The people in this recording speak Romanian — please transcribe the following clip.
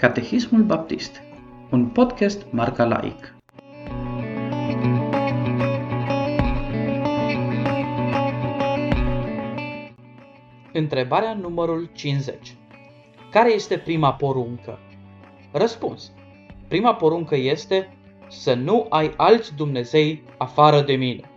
Catehismul Baptist, un podcast marca laic. Întrebarea numărul 50. Care este prima poruncă? Răspuns. Prima poruncă este să nu ai alți Dumnezei afară de mine.